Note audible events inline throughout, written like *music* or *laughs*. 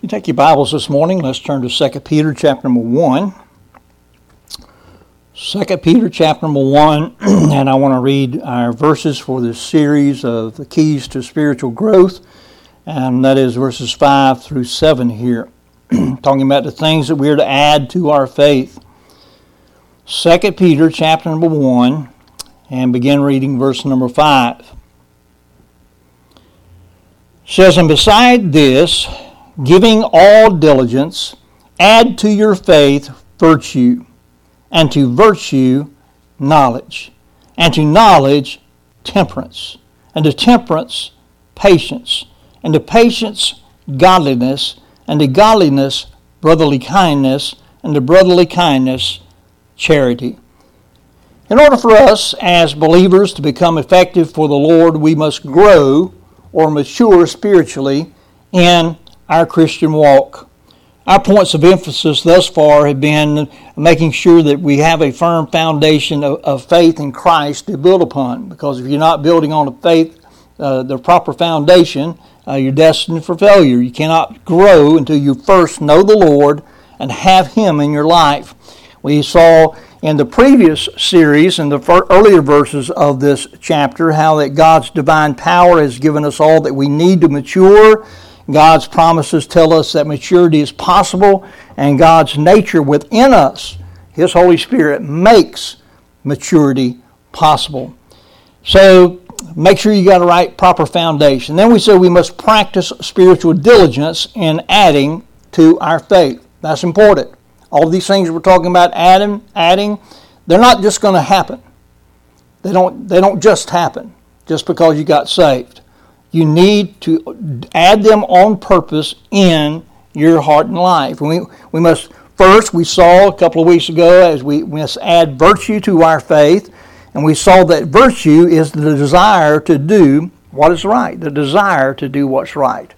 you take your Bibles this morning, let's turn to 2 Peter chapter number 1. 2 Peter chapter number 1, *clears throat* and I want to read our verses for this series of the keys to spiritual growth, and that is verses 5 through 7 here, *clears throat* talking about the things that we are to add to our faith. 2 Peter chapter number 1, and begin reading verse number 5. It says, And beside this, giving all diligence, add to your faith virtue, and to virtue knowledge, and to knowledge temperance, and to temperance patience, and to patience godliness, and to godliness brotherly kindness, and to brotherly kindness charity. In order for us as believers to become effective for the Lord, we must grow or mature spiritually in our Christian walk. Our points of emphasis thus far have been making sure that we have a firm foundation of, of faith in Christ to build upon. Because if you're not building on a faith, uh, the proper foundation, uh, you're destined for failure. You cannot grow until you first know the Lord and have Him in your life. We saw in the previous series, in the earlier verses of this chapter, how that God's divine power has given us all that we need to mature God's promises tell us that maturity is possible, and God's nature within us, His Holy Spirit, makes maturity possible. So make sure you got a right, proper foundation. Then we said we must practice spiritual diligence in adding to our faith. That's important. All these things we're talking about adding, adding, they're not just going to happen. They don't, they don't just happen just because you got saved. You need to add them on purpose in your heart and life. We, we must first, we saw a couple of weeks ago, as we, we must add virtue to our faith, and we saw that virtue is the desire to do what is right, the desire to do what's right.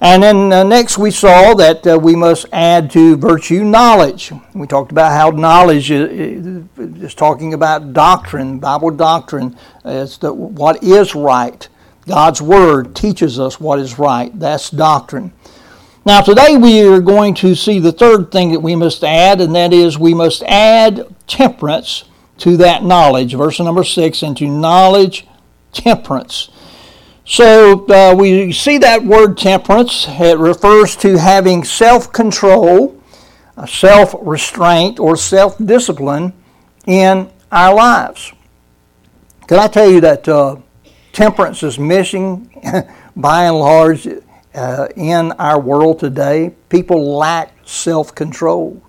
And then uh, next we saw that uh, we must add to virtue knowledge. We talked about how knowledge is, is talking about doctrine, Bible doctrine, as to what is right. God's Word teaches us what is right. That's doctrine. Now, today we are going to see the third thing that we must add, and that is we must add temperance to that knowledge. Verse number six, and to knowledge, temperance. So uh, we see that word temperance. It refers to having self control, self restraint, or self discipline in our lives. Can I tell you that uh, temperance is missing *laughs* by and large uh, in our world today. People lack self control.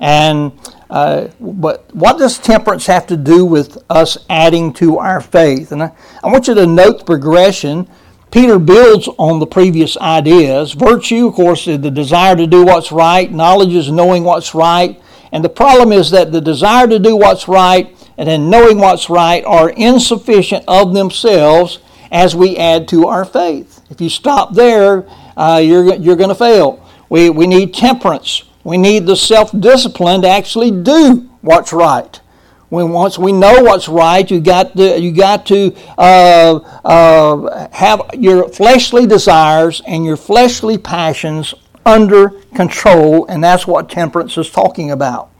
And uh, but what does temperance have to do with us adding to our faith? And I, I want you to note the progression. Peter builds on the previous ideas. Virtue, of course, is the desire to do what's right. Knowledge is knowing what's right. And the problem is that the desire to do what's right and then knowing what's right are insufficient of themselves as we add to our faith. If you stop there, uh, you're, you're going to fail. We, we need temperance. We need the self discipline to actually do what's right. When once we know what's right, you got to, you got to uh, uh, have your fleshly desires and your fleshly passions under control, and that's what temperance is talking about.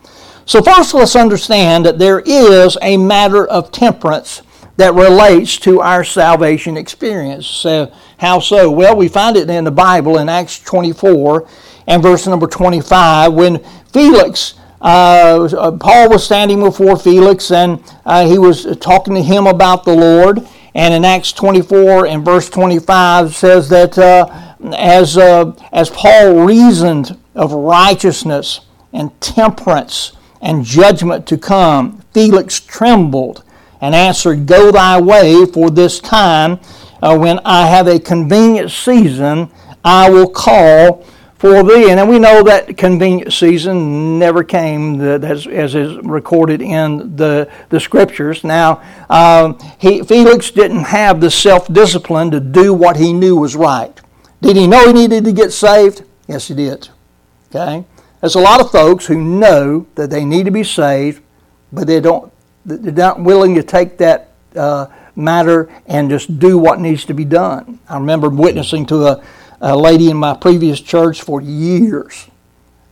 So, first, let's understand that there is a matter of temperance that relates to our salvation experience. So, how so? Well, we find it in the Bible in Acts 24 and verse number 25 when Felix. Uh, uh, Paul was standing before Felix and uh, he was talking to him about the Lord. And in Acts 24 and verse 25 says that uh, as, uh, as Paul reasoned of righteousness and temperance and judgment to come, Felix trembled and answered, Go thy way, for this time, uh, when I have a convenient season, I will call for thee. And we know that convenient season never came, as, as is recorded in the, the scriptures. Now, um, he, Felix didn't have the self discipline to do what he knew was right. Did he know he needed to get saved? Yes, he did. Okay? There's a lot of folks who know that they need to be saved, but they don't. They're not willing to take that uh, matter and just do what needs to be done. I remember witnessing to a, a lady in my previous church for years.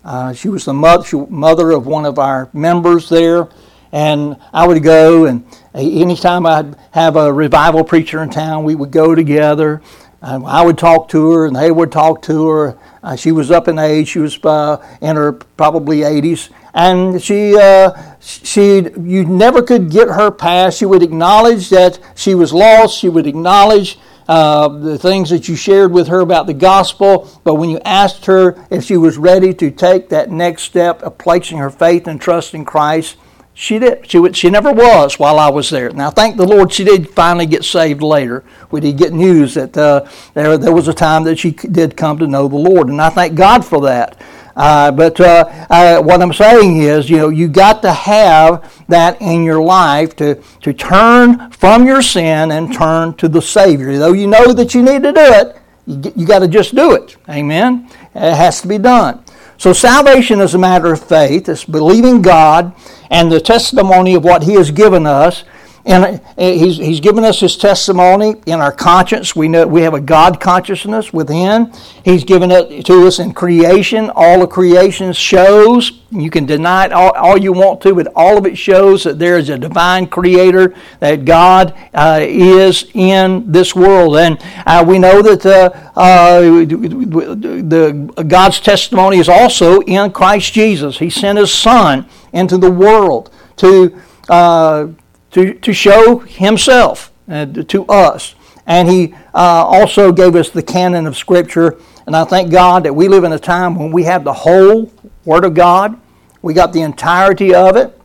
Uh, she was the mother, mother of one of our members there, and I would go and anytime I'd have a revival preacher in town, we would go together. I would talk to her, and they would talk to her. Uh, she was up in age; she was uh, in her probably 80s, and she uh, she you never could get her past. She would acknowledge that she was lost. She would acknowledge uh, the things that you shared with her about the gospel, but when you asked her if she was ready to take that next step of placing her faith and trust in Christ, she did. She, she never was while I was there. Now, thank the Lord, she did finally get saved later. We did get news that uh, there, there was a time that she did come to know the Lord, and I thank God for that. Uh, but uh, uh, what I'm saying is, you know, you got to have that in your life to, to turn from your sin and turn to the Savior. Though you know that you need to do it, you, you got to just do it. Amen? It has to be done. So salvation is a matter of faith. It's believing God and the testimony of what He has given us. And he's, he's given us his testimony in our conscience. We know we have a God consciousness within. He's given it to us in creation. All of creation shows. You can deny it all, all you want to, but all of it shows that there is a divine creator, that God uh, is in this world. And uh, we know that uh, uh the, God's testimony is also in Christ Jesus. He sent his Son into the world to uh, to, to show himself uh, to us. And he uh, also gave us the canon of Scripture. And I thank God that we live in a time when we have the whole Word of God. We got the entirety of it.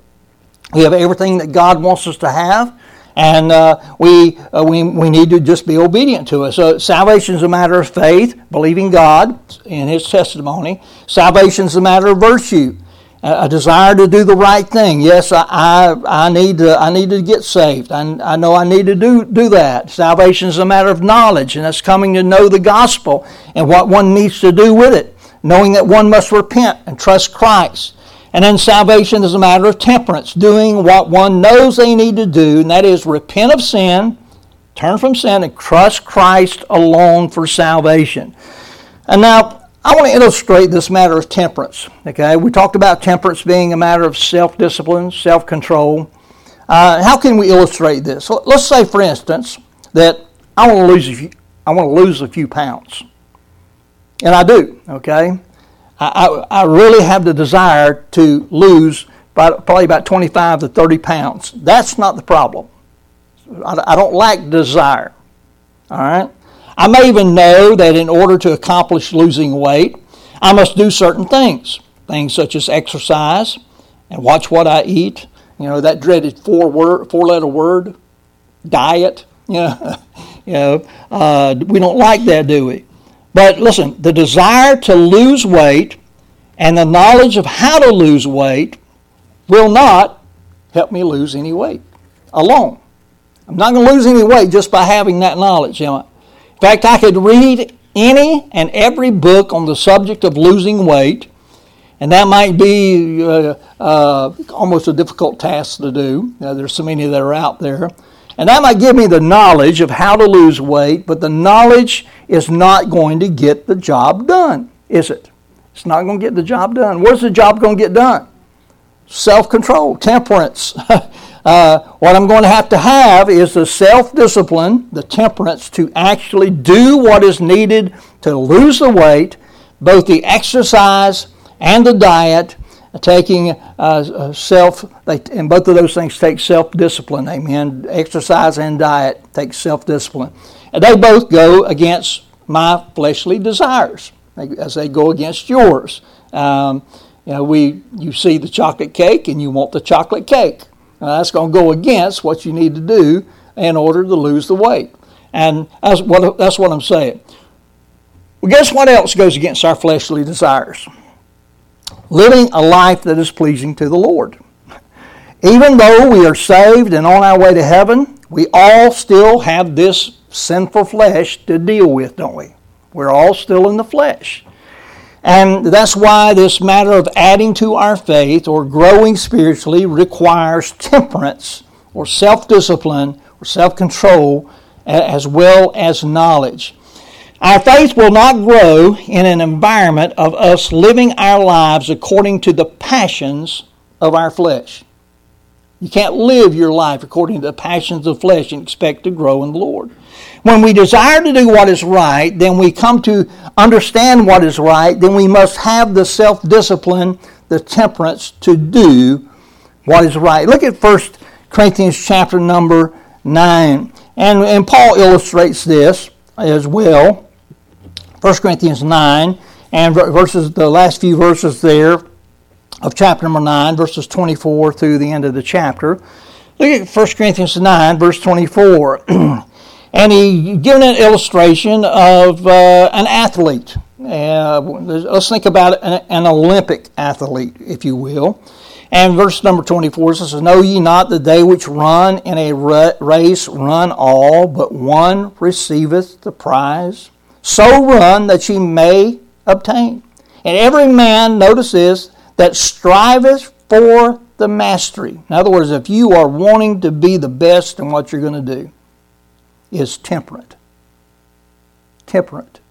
We have everything that God wants us to have. And uh, we, uh, we, we need to just be obedient to it. So salvation is a matter of faith, believing God in His testimony. Salvation is a matter of virtue a desire to do the right thing. Yes, I, I, I, need to I need to get saved. I, I know I need to do, do that. Salvation is a matter of knowledge, and that's coming to know the gospel and what one needs to do with it, knowing that one must repent and trust Christ. And then salvation is a matter of temperance, doing what one knows they need to do, and that is repent of sin, turn from sin, and trust Christ alone for salvation. And now, I want to illustrate this matter of temperance. Okay, we talked about temperance being a matter of self-discipline, self-control. Uh, how can we illustrate this? Let's say, for instance, that I want to lose a few, I want to lose a few pounds, and I do. Okay, I, I, I really have the desire to lose probably about 25 to 30 pounds. That's not the problem. I, I don't lack desire. All right. I may even know that in order to accomplish losing weight, I must do certain things. Things such as exercise and watch what I eat. You know, that dreaded four word, four letter word, diet. You *laughs* know, you know uh, we don't like that, do we? But listen, the desire to lose weight and the knowledge of how to lose weight will not help me lose any weight alone. I'm not going to lose any weight just by having that knowledge. You know, in fact, I could read any and every book on the subject of losing weight, and that might be uh, uh, almost a difficult task to do. Uh, there's so many that are out there. And that might give me the knowledge of how to lose weight, but the knowledge is not going to get the job done, is it? It's not going to get the job done. Where's the job going to get done? Self control, temperance. *laughs* Uh, what I'm going to have to have is the self discipline, the temperance to actually do what is needed to lose the weight, both the exercise and the diet, taking uh, uh self, they, and both of those things take self discipline. Amen. Exercise and diet take self discipline. And they both go against my fleshly desires as they go against yours. Um, you know, we, you see the chocolate cake and you want the chocolate cake. Now, that's going to go against what you need to do in order to lose the weight. And that's what, that's what I'm saying. Well, guess what else goes against our fleshly desires? Living a life that is pleasing to the Lord. Even though we are saved and on our way to heaven, we all still have this sinful flesh to deal with, don't we? We're all still in the flesh. And that's why this matter of adding to our faith or growing spiritually requires temperance or self discipline or self control as well as knowledge. Our faith will not grow in an environment of us living our lives according to the passions of our flesh. You can't live your life according to the passions of flesh and expect to grow in the Lord. When we desire to do what is right, then we come to understand what is right, then we must have the self discipline, the temperance to do what is right. Look at 1 Corinthians chapter number 9. And, and Paul illustrates this as well. 1 Corinthians 9 and verses the last few verses there of chapter number 9, verses 24 through the end of the chapter. Look at 1 Corinthians 9, verse 24. *clears throat* and he given an illustration of uh, an athlete. Uh, let's think about an, an, Olympic athlete, if you will. And verse number 24 says, Know ye not that they which run in a race run all, but one receiveth the prize? So run that ye may obtain. And every man, notice this, that striveth for the mastery. In other words, if you are wanting to be the best in what you're going to do, is temperate. Temperate.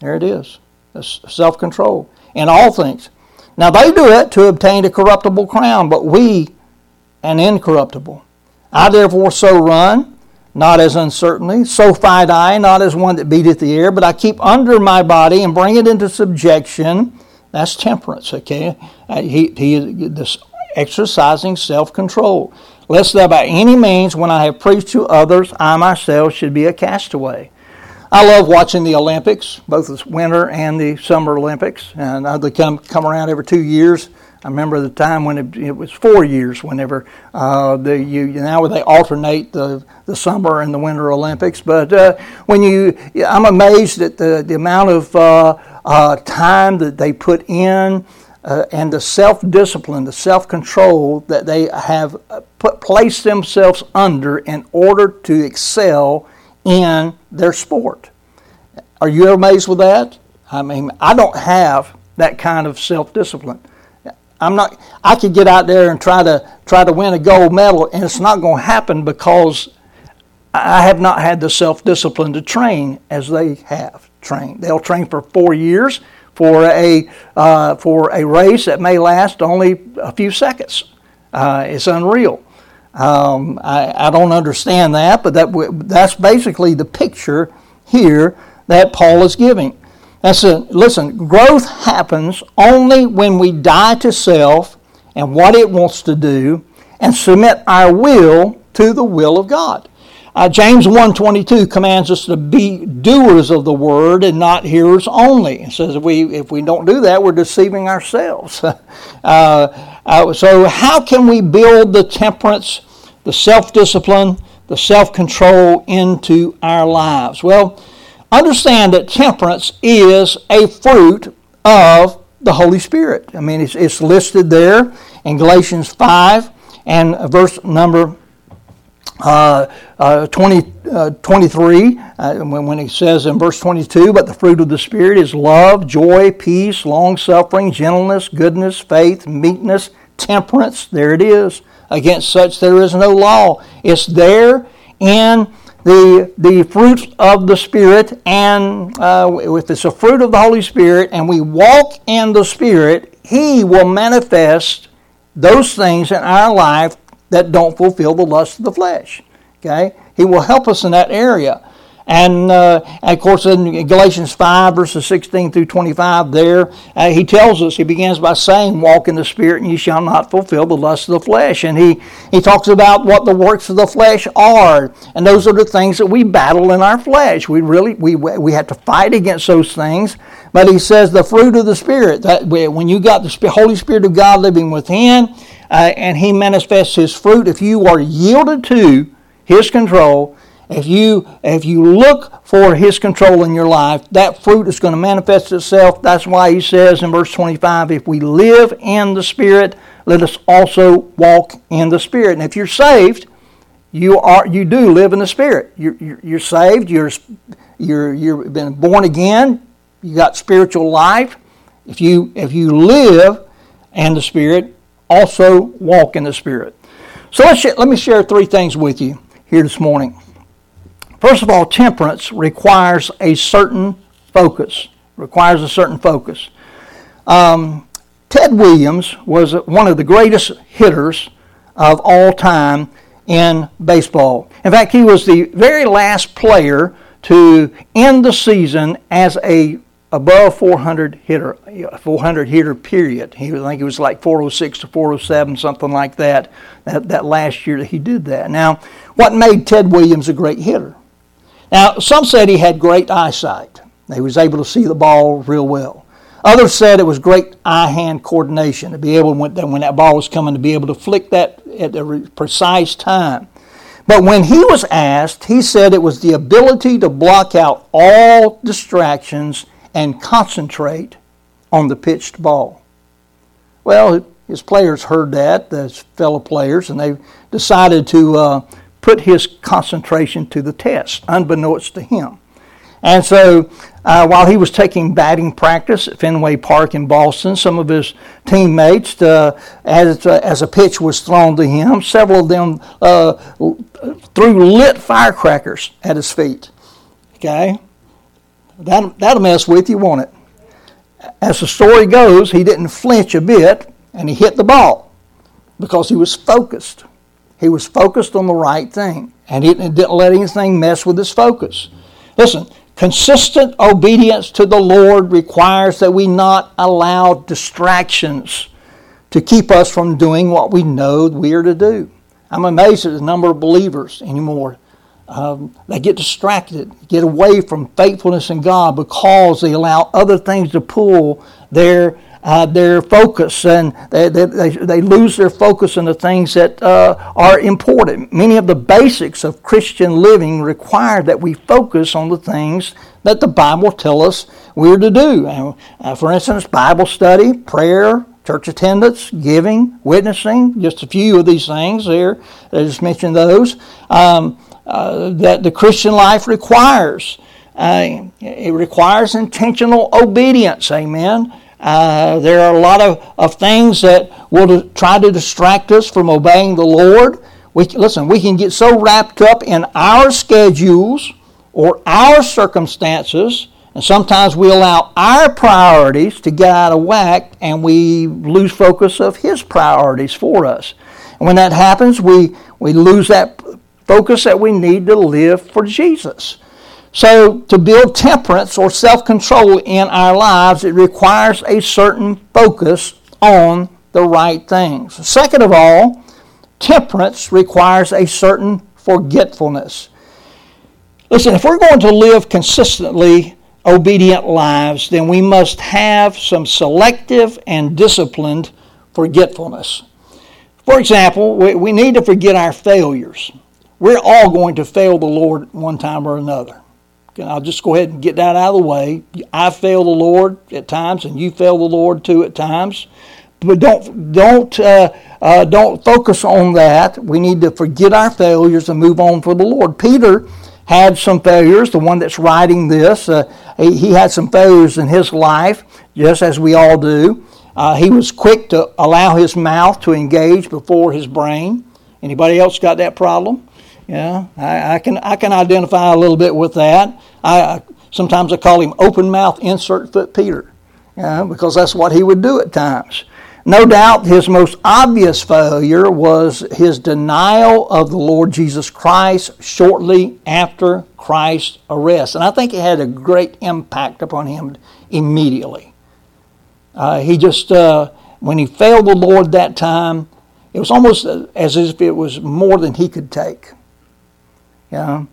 There it is. Self control in all things. Now they do it to obtain a corruptible crown, but we an incorruptible. I therefore so run, not as uncertainly, so fight I, not as one that beateth the air, but I keep under my body and bring it into subjection that's temperance, okay? Uh, he, he this exercising self control. Lest that by any means, when I have preached to others, I myself should be a castaway. I love watching the Olympics, both the winter and the summer Olympics, and they come come around every two years. I remember the time when it, it was four years. Whenever uh, the you now they alternate the the summer and the winter Olympics, but uh, when you, I'm amazed at the the amount of uh, uh, time that they put in uh, and the self discipline, the self control that they have uh, put, placed themselves under in order to excel in their sport. Are you amazed with that? I mean, I don't have that kind of self discipline. I'm not. I could get out there and try to try to win a gold medal, and it's not going to happen because I have not had the self discipline to train as they have trained. They'll train for four years for a uh, for a race that may last only a few seconds. Uh, it's unreal. Um, I, I, don't understand that, but that that's basically the picture here that Paul is giving. That's a, listen. Growth happens only when we die to self and what it wants to do, and submit our will to the will of God. Uh, James 1.22 commands us to be doers of the word and not hearers only. It says if we, if we don't do that, we're deceiving ourselves. *laughs* uh, uh, so how can we build the temperance, the self-discipline, the self-control into our lives? Well, understand that temperance is a fruit of the Holy Spirit. I mean, it's, it's listed there in Galatians 5 and verse number uh, uh, 20, uh, 23, uh, when, when he says in verse 22, but the fruit of the Spirit is love, joy, peace, long suffering, gentleness, goodness, faith, meekness, temperance. There it is. Against such there is no law. It's there in the, the fruit of the Spirit, and uh, if it's a fruit of the Holy Spirit and we walk in the Spirit, He will manifest those things in our life that don't fulfill the lust of the flesh. Okay? He will help us in that area. And, uh, and, of course, in Galatians 5, verses 16 through 25, there, uh, he tells us, he begins by saying, Walk in the Spirit, and ye shall not fulfill the lust of the flesh. And he, he talks about what the works of the flesh are. And those are the things that we battle in our flesh. We really, we, we have to fight against those things. But he says the fruit of the Spirit, that when you got the Holy Spirit of God living within, uh, and He manifests His fruit. If you are yielded to His control, if you if you look for His control in your life, that fruit is going to manifest itself. That's why He says in verse 25, "If we live in the Spirit, let us also walk in the Spirit." And if you're saved, you are you do live in the Spirit. You're, you're, saved. You're you're you've been born again. You got spiritual life. If you if you live in the Spirit, also walk in the Spirit. So let's let me share three things with you here this morning. First of all, temperance requires a certain focus. Requires a certain focus. Um, Ted Williams was one of the greatest hitters of all time in baseball. In fact, he was the very last player to end the season as a above 400 hitter, 400 hitter period. He, I think it was like 406 to 407, something like that, that, that last year that he did that. Now, what made Ted Williams a great hitter? Now, some said he had great eyesight. He was able to see the ball real well. Others said it was great eye-hand coordination to be able, when, when that ball was coming, to be able to flick that at the precise time. But when he was asked, he said it was the ability to block out all distractions and concentrate on the pitched ball. Well, his players heard that, his fellow players, and they decided to uh, put his concentration to the test, unbeknownst to him. And so, uh, while he was taking batting practice at Fenway Park in Boston, some of his teammates, uh, as, uh, as a pitch was thrown to him, several of them uh, threw lit firecrackers at his feet. Okay? That, that'll mess with you, won't it? As the story goes, he didn't flinch a bit and he hit the ball because he was focused. He was focused on the right thing and he didn't let anything mess with his focus. Listen, consistent obedience to the Lord requires that we not allow distractions to keep us from doing what we know we are to do. I'm amazed at the number of believers anymore um, they get distracted, get away from faithfulness in God because they allow other things to pull their uh, their focus and they, they, they, lose their focus on the things that uh, are important. Many of the basics of Christian living require that we focus on the things that the Bible tells us we're to do. Uh, for instance, Bible study, prayer, church attendance, giving, witnessing, just a few of these things there. I just mentioned those. Um, uh, that the Christian life requires. Uh, it requires intentional obedience. Amen. Uh, there are a lot of, of things that will try to distract us from obeying the Lord. We, listen, we can get so wrapped up in our schedules or our circumstances, and sometimes we allow our priorities to get out of whack and we lose focus of His priorities for us. And when that happens, we, we lose that focus that we need to live for Jesus. So, to build temperance or self control in our lives, it requires a certain focus on the right things. Second of all, temperance requires a certain forgetfulness. Listen, if we're going to live consistently obedient lives, then we must have some selective and disciplined forgetfulness. For example, we, we need to forget our failures. We're all going to fail the Lord one time or another. I'll just go ahead and get that out of the way. I fail the Lord at times, and you fail the Lord too at times. But don't don't uh, uh, don't focus on that. We need to forget our failures and move on for the Lord. Peter had some failures. The one that's writing this, uh, he, he, had some failures in his life, just as we all do. Uh, he was quick to allow his mouth to engage before his brain. Anybody else got that problem? Yeah, I, I, can I can identify a little bit with that. I sometimes I call him open mouth insert foot Peter, yeah, because that's what he would do at times. No doubt his most obvious failure was his denial of the Lord Jesus Christ shortly after Christ's arrest. And I think it had a great impact upon him immediately. Uh, he just, uh, when he failed the Lord that time, it was almost as if it was more than he could take. Yeah,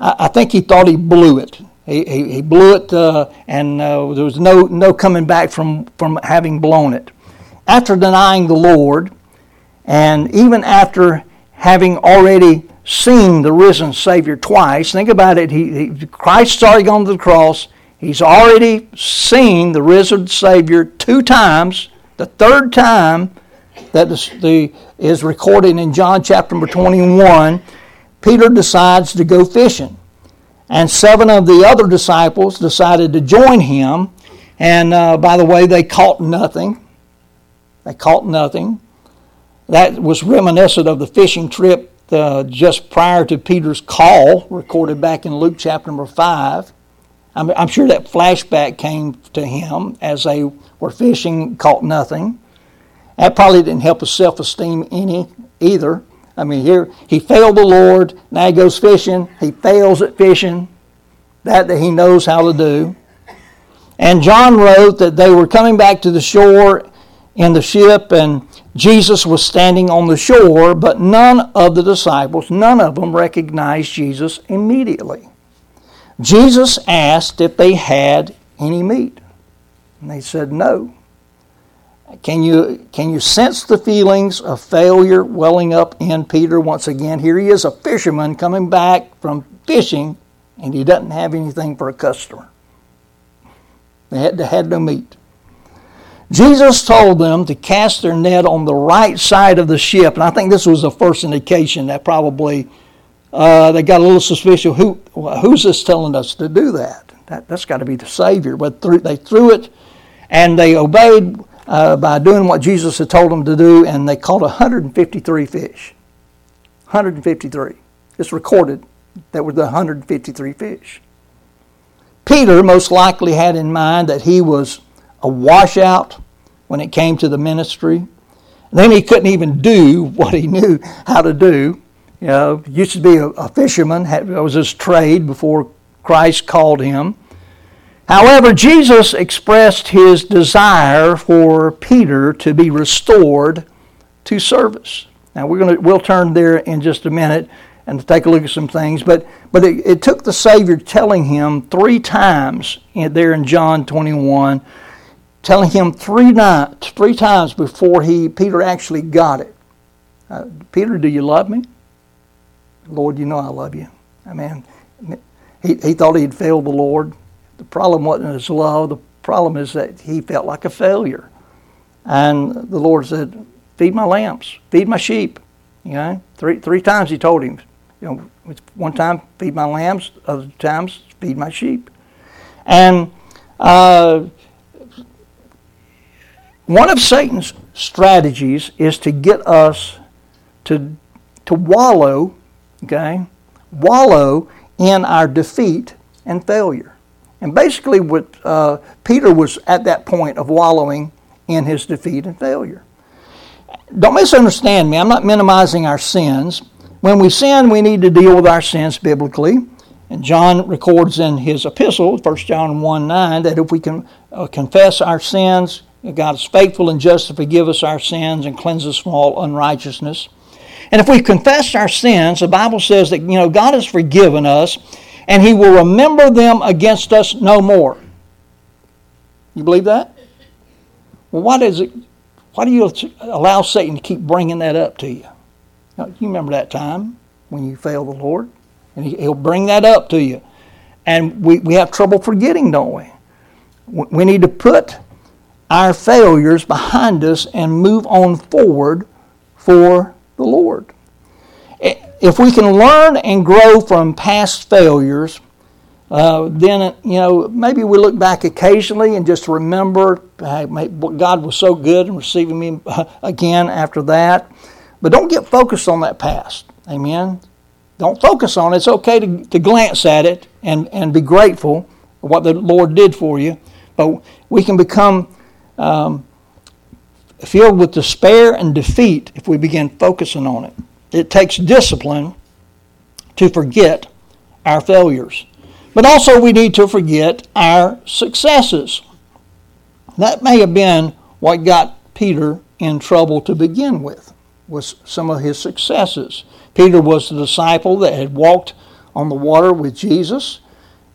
I, I think he thought he blew it. He, he, he blew it, uh, and uh, there was no, no coming back from, from having blown it. After denying the Lord, and even after having already seen the risen Savior twice, think about it. He, he, Christ's already gone to the cross. He's already seen the risen Savior two times. The third time that the, is recorded in John chapter number 21 Peter decides to go fishing. And seven of the other disciples decided to join him. And uh, by the way, they caught nothing. They caught nothing. That was reminiscent of the fishing trip uh, just prior to Peter's call, recorded back in Luke chapter number 5. I'm, I'm sure that flashback came to him as they were fishing, caught nothing. That probably didn't help his self esteem any either. I mean, here he failed the Lord. Now he goes fishing. He fails at fishing. That that he knows how to do. And John wrote that they were coming back to the shore in the ship, and Jesus was standing on the shore, but none of the disciples, none of them recognized Jesus immediately. Jesus asked if they had any meat, and they said no. Can you, can you sense the feelings of failure welling up in Peter once again? Here he is, a fisherman coming back from fishing, and he doesn't have anything for a customer. They had, they had no meat. Jesus told them to cast their net on the right side of the ship, and I think this was the first indication that probably uh, they got a little suspicious. Who, who's this telling us to do that? that that's got to be the Savior. But they threw it, and they obeyed uh, by doing what Jesus had told them to do, and they caught 153 fish. 153. It's recorded that were the 153 fish. Peter most likely had in mind that he was a washout when it came to the ministry. then he couldn't even do what he knew how to do. You know, used to be a, a fisherman, had, was his trade before Christ called him. However, Jesus expressed his desire for Peter to be restored to service. Now we're going to we'll turn there in just a minute and take a look at some things, but but it, it took the Savior telling him three times in, there in John 21, telling him three nights, three times before he Peter actually got it. Uh, Peter, do you love me? Lord, you know I love you. I mean, he, he thought he'd failed the Lord. The problem wasn't his love. The problem is that he felt like a failure. And the Lord said, feed my lambs, feed my sheep. You know, three, three times he told him, you know, one time, feed my lambs, other times, feed my sheep. And uh, one of Satan's strategies is to get us to, to wallow, okay, wallow in our defeat and failure. And basically, what uh, Peter was at that point of wallowing in his defeat and failure. Don't misunderstand me. I'm not minimizing our sins. When we sin, we need to deal with our sins biblically. And John records in his epistle, 1 John 1 9, that if we can uh, confess our sins, God is faithful and just to forgive us our sins and cleanse us from all unrighteousness. And if we confess our sins, the Bible says that you know God has forgiven us and he will remember them against us no more. You believe that? Well, why does it? Why do you allow Satan to keep bringing that up to you? Now, you remember that time when you failed the Lord, and he'll bring that up to you, and we, we have trouble forgetting, don't we? We need to put our failures behind us and move on forward for the Lord if we can learn and grow from past failures, uh, then you know maybe we look back occasionally and just remember hey, God was so good in receiving me *laughs* again after that. But don't get focused on that past. Amen. Don't focus on it. It's okay to, to glance at it and, and be grateful for what the Lord did for you. But we can become um, filled with despair and defeat if we begin focusing on it. It takes discipline to forget our failures. But also, we need to forget our successes. That may have been what got Peter in trouble to begin with, was some of his successes. Peter was the disciple that had walked on the water with Jesus.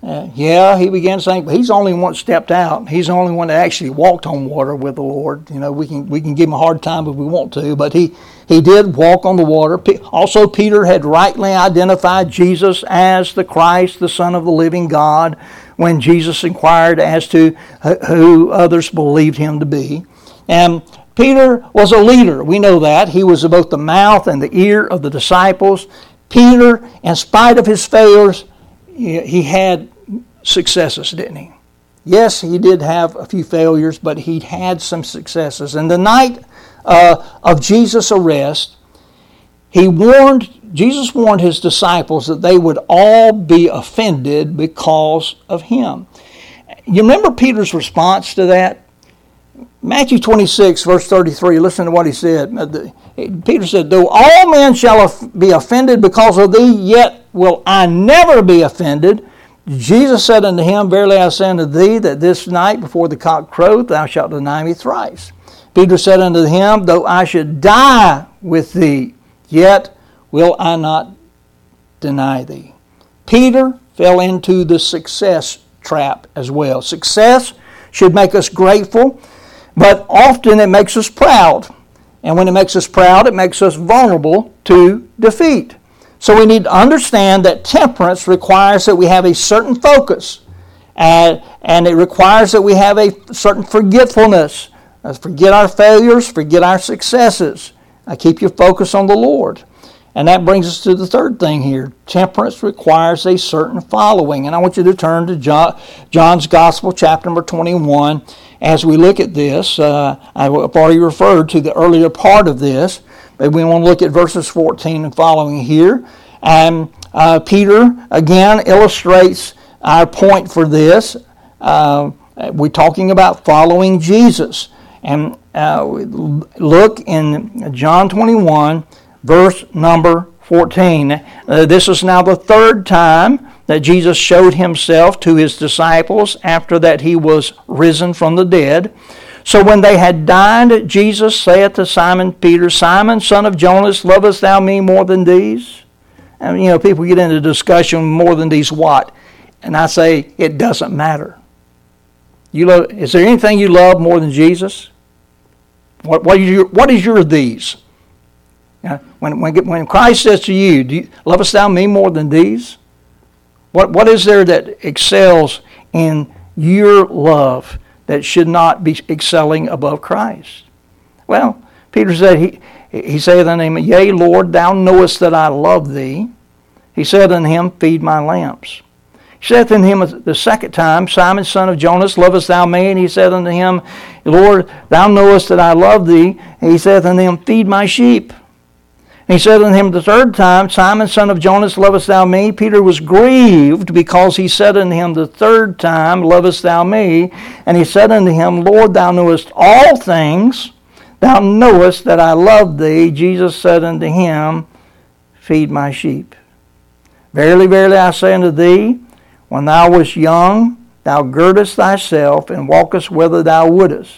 Uh, yeah, he began saying, but he's the only one stepped out. He's the only one that actually walked on water with the Lord. You know, we can we can give him a hard time if we want to, but he he did walk on the water. Also, Peter had rightly identified Jesus as the Christ, the Son of the living God, when Jesus inquired as to who others believed him to be. And Peter was a leader. We know that. He was both the mouth and the ear of the disciples. Peter, in spite of his failures, he had successes, didn't he? Yes, he did have a few failures, but he had some successes. And the night uh, of Jesus' arrest, he warned Jesus warned his disciples that they would all be offended because of him. You remember Peter's response to that? Matthew 26, verse 33, listen to what he said. Uh, Peter said, Though all men shall be offended because of thee, yet will I never be offended. Jesus said unto him, Verily I say unto thee, that this night before the cock crow, thou shalt deny me thrice. Peter said unto him, Though I should die with thee, yet will I not deny thee. Peter fell into the success trap as well. Success should make us grateful, but often it makes us proud. And when it makes us proud, it makes us vulnerable to defeat. So we need to understand that temperance requires that we have a certain focus, and, and it requires that we have a certain forgetfulness. Forget our failures, forget our successes. I keep your focus on the Lord. And that brings us to the third thing here. Temperance requires a certain following. And I want you to turn to John, John's Gospel, chapter number 21. As we look at this, uh, I've already referred to the earlier part of this, we want to look at verses 14 and following here. And uh, Peter, again, illustrates our point for this. Uh, we're talking about following Jesus. And uh, look in John 21 verse number 14. Uh, this is now the third time that Jesus showed himself to his disciples after that he was risen from the dead. So when they had dined, Jesus saith to Simon Peter, Simon, son of Jonas, lovest thou me more than these? And you know, people get into discussion more than these what? And I say, it doesn't matter. You love, is there anything you love more than Jesus? What, what, is, your, what is your these? when, when, when Christ says to you, Do you lovest thou me more than these? What, what is there that excels in your love that should not be excelling above Christ? Well, Peter said, He, he saith unto him, Yea, Lord, thou knowest that I love thee. He said unto him, Feed my lambs. He saith unto him the second time, Simon, son of Jonas, lovest thou me? And he said unto him, Lord, thou knowest that I love thee. And he saith unto him, Feed my sheep. And he said unto him the third time, Simon, son of Jonas, lovest thou me? Peter was grieved because he said unto him the third time, Lovest thou me? And he said unto him, Lord, thou knowest all things. Thou knowest that I love thee. Jesus said unto him, Feed my sheep. Verily, verily, I say unto thee, when thou wast young, thou girdest thyself and walkest whither thou wouldest.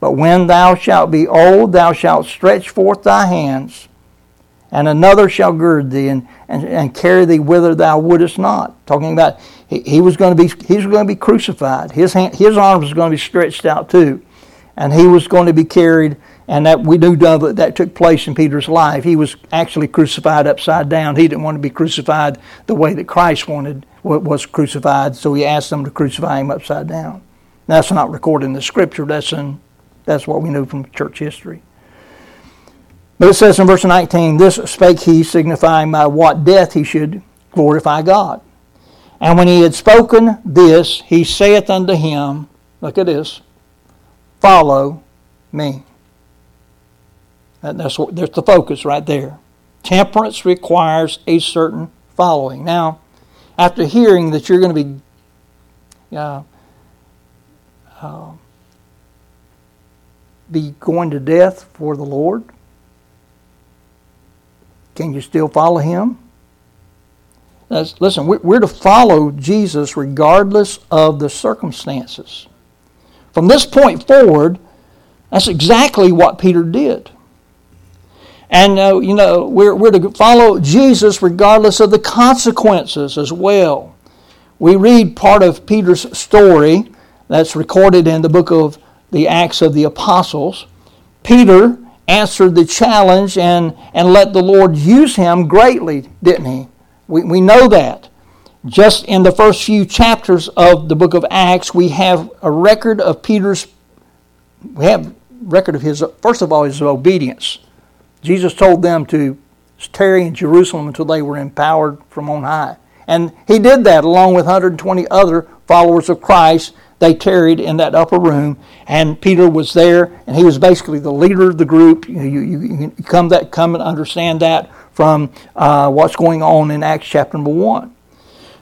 But when thou shalt be old, thou shalt stretch forth thy hands and another shall gird thee and, and, and carry thee whither thou wouldest not. Talking about he, he was going to be he was going to be crucified. His hand, his arms was going to be stretched out too, and he was going to be carried. And that we do know that that took place in Peter's life. He was actually crucified upside down. He didn't want to be crucified the way that Christ wanted was crucified, so he asked them to crucify him upside down. That's not recorded in the scripture. That's in that's what we know from church history. But it says in verse 19, This spake he, signifying by what death he should glorify God. And when he had spoken this, he saith unto him, Look at this, follow me. That's, what, that's the focus right there. Temperance requires a certain following. Now, after hearing that you're going to be uh, uh, be going to death for the Lord, can you still follow him? Listen, we're to follow Jesus regardless of the circumstances. From this point forward, that's exactly what Peter did. And, uh, you know, we're, we're to follow Jesus regardless of the consequences as well. We read part of Peter's story that's recorded in the book of the Acts of the Apostles. Peter answered the challenge and, and let the Lord use him greatly, didn't he? We, we know that. Just in the first few chapters of the book of Acts, we have a record of Peter's, we have record of his, first of all, his obedience. Jesus told them to tarry in Jerusalem until they were empowered from on high. And he did that along with 120 other followers of Christ they tarried in that upper room, and Peter was there, and he was basically the leader of the group. You, you, you come that come and understand that from uh, what's going on in Acts chapter number one.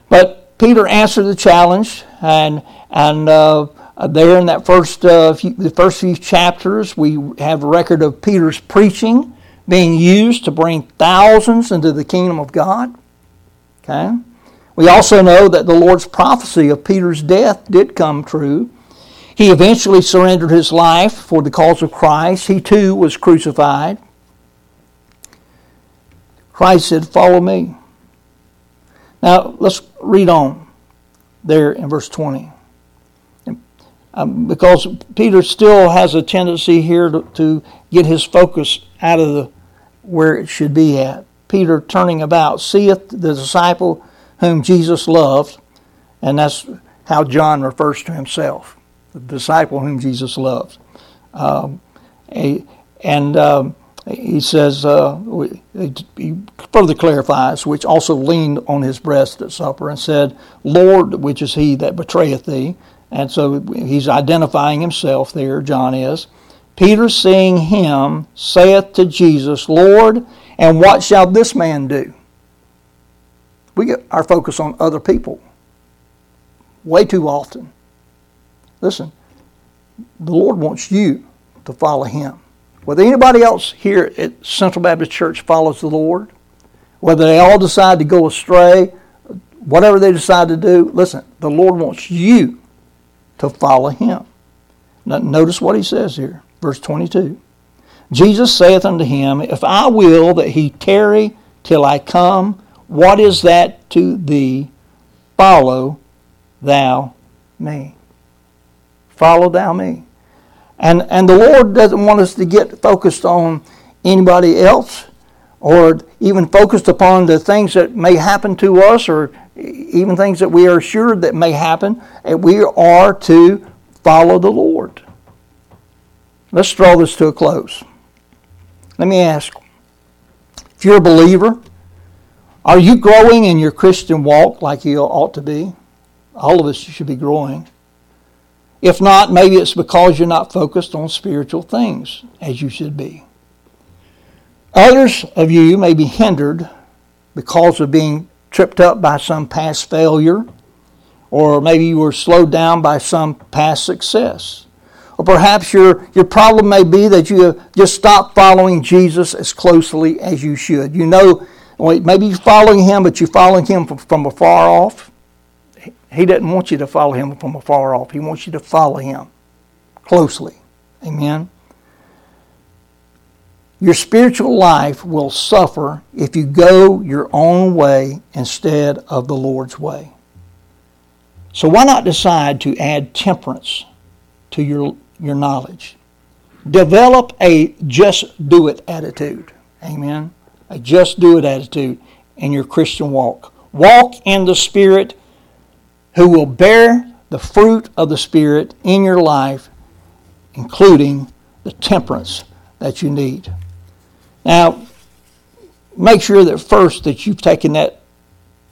But Peter answered the challenge, and and uh, there in that first uh, few, the first few chapters, we have a record of Peter's preaching being used to bring thousands into the kingdom of God. Okay. We also know that the Lord's prophecy of Peter's death did come true. He eventually surrendered his life for the cause of Christ. He too was crucified. Christ said, Follow me. Now, let's read on there in verse 20. Um, because Peter still has a tendency here to, to get his focus out of the where it should be at. Peter turning about seeth the disciple whom Jesus loved, and that's how John refers to himself, the disciple whom Jesus loved. Um, and um, he says, uh, he further clarifies, which also leaned on his breast at supper and said, Lord, which is he that betrayeth thee. And so he's identifying himself there, John is. Peter, seeing him, saith to Jesus, Lord, and what shall this man do? We get our focus on other people way too often. Listen, the Lord wants you to follow him. Whether anybody else here at Central Baptist Church follows the Lord, whether they all decide to go astray, whatever they decide to do, listen, the Lord wants you to follow him. Now, notice what he says here, verse 22. Jesus saith unto him, If I will that he tarry till I come, what is that to thee? Follow thou me. Follow thou me. And, and the Lord doesn't want us to get focused on anybody else or even focused upon the things that may happen to us or even things that we are assured that may happen. We are to follow the Lord. Let's draw this to a close. Let me ask if you're a believer, are you growing in your Christian walk like you ought to be? All of us should be growing. If not, maybe it's because you're not focused on spiritual things as you should be. Others of you may be hindered because of being tripped up by some past failure, or maybe you were slowed down by some past success. Or perhaps your, your problem may be that you have just stopped following Jesus as closely as you should. You know, maybe you're following him, but you're following him from, from afar off. He doesn't want you to follow him from afar off. He wants you to follow him closely. Amen. Your spiritual life will suffer if you go your own way instead of the Lord's way. So why not decide to add temperance to your, your knowledge? Develop a just do it attitude. Amen. A just do it attitude in your Christian walk. Walk in the Spirit who will bear the fruit of the Spirit in your life, including the temperance that you need. Now, make sure that first that you've taken that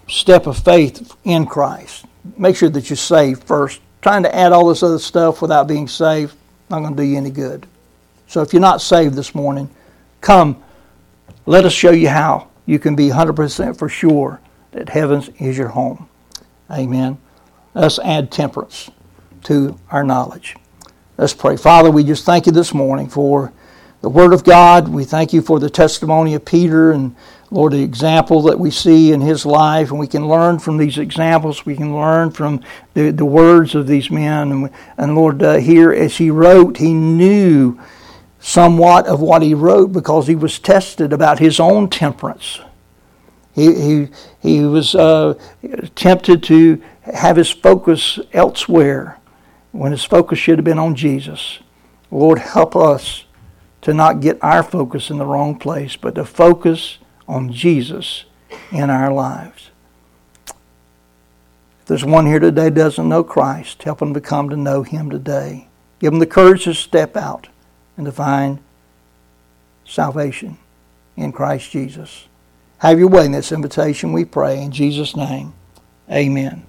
step of faith in Christ. Make sure that you're saved first. Trying to add all this other stuff without being saved, not going to do you any good. So if you're not saved this morning, come. Let us show you how you can be 100% for sure that heaven is your home. Amen. Let's add temperance to our knowledge. Let's pray. Father, we just thank you this morning for the Word of God. We thank you for the testimony of Peter and, Lord, the example that we see in his life. And we can learn from these examples. We can learn from the, the words of these men. And, and Lord, uh, here as he wrote, he knew somewhat of what he wrote because he was tested about his own temperance. He, he, he was uh, tempted to have his focus elsewhere when his focus should have been on Jesus. Lord, help us to not get our focus in the wrong place, but to focus on Jesus in our lives. If there's one here today doesn't know Christ, help them to come to know Him today. Give them the courage to step out and to find salvation in Christ Jesus. Have your way in this invitation, we pray. In Jesus' name, amen.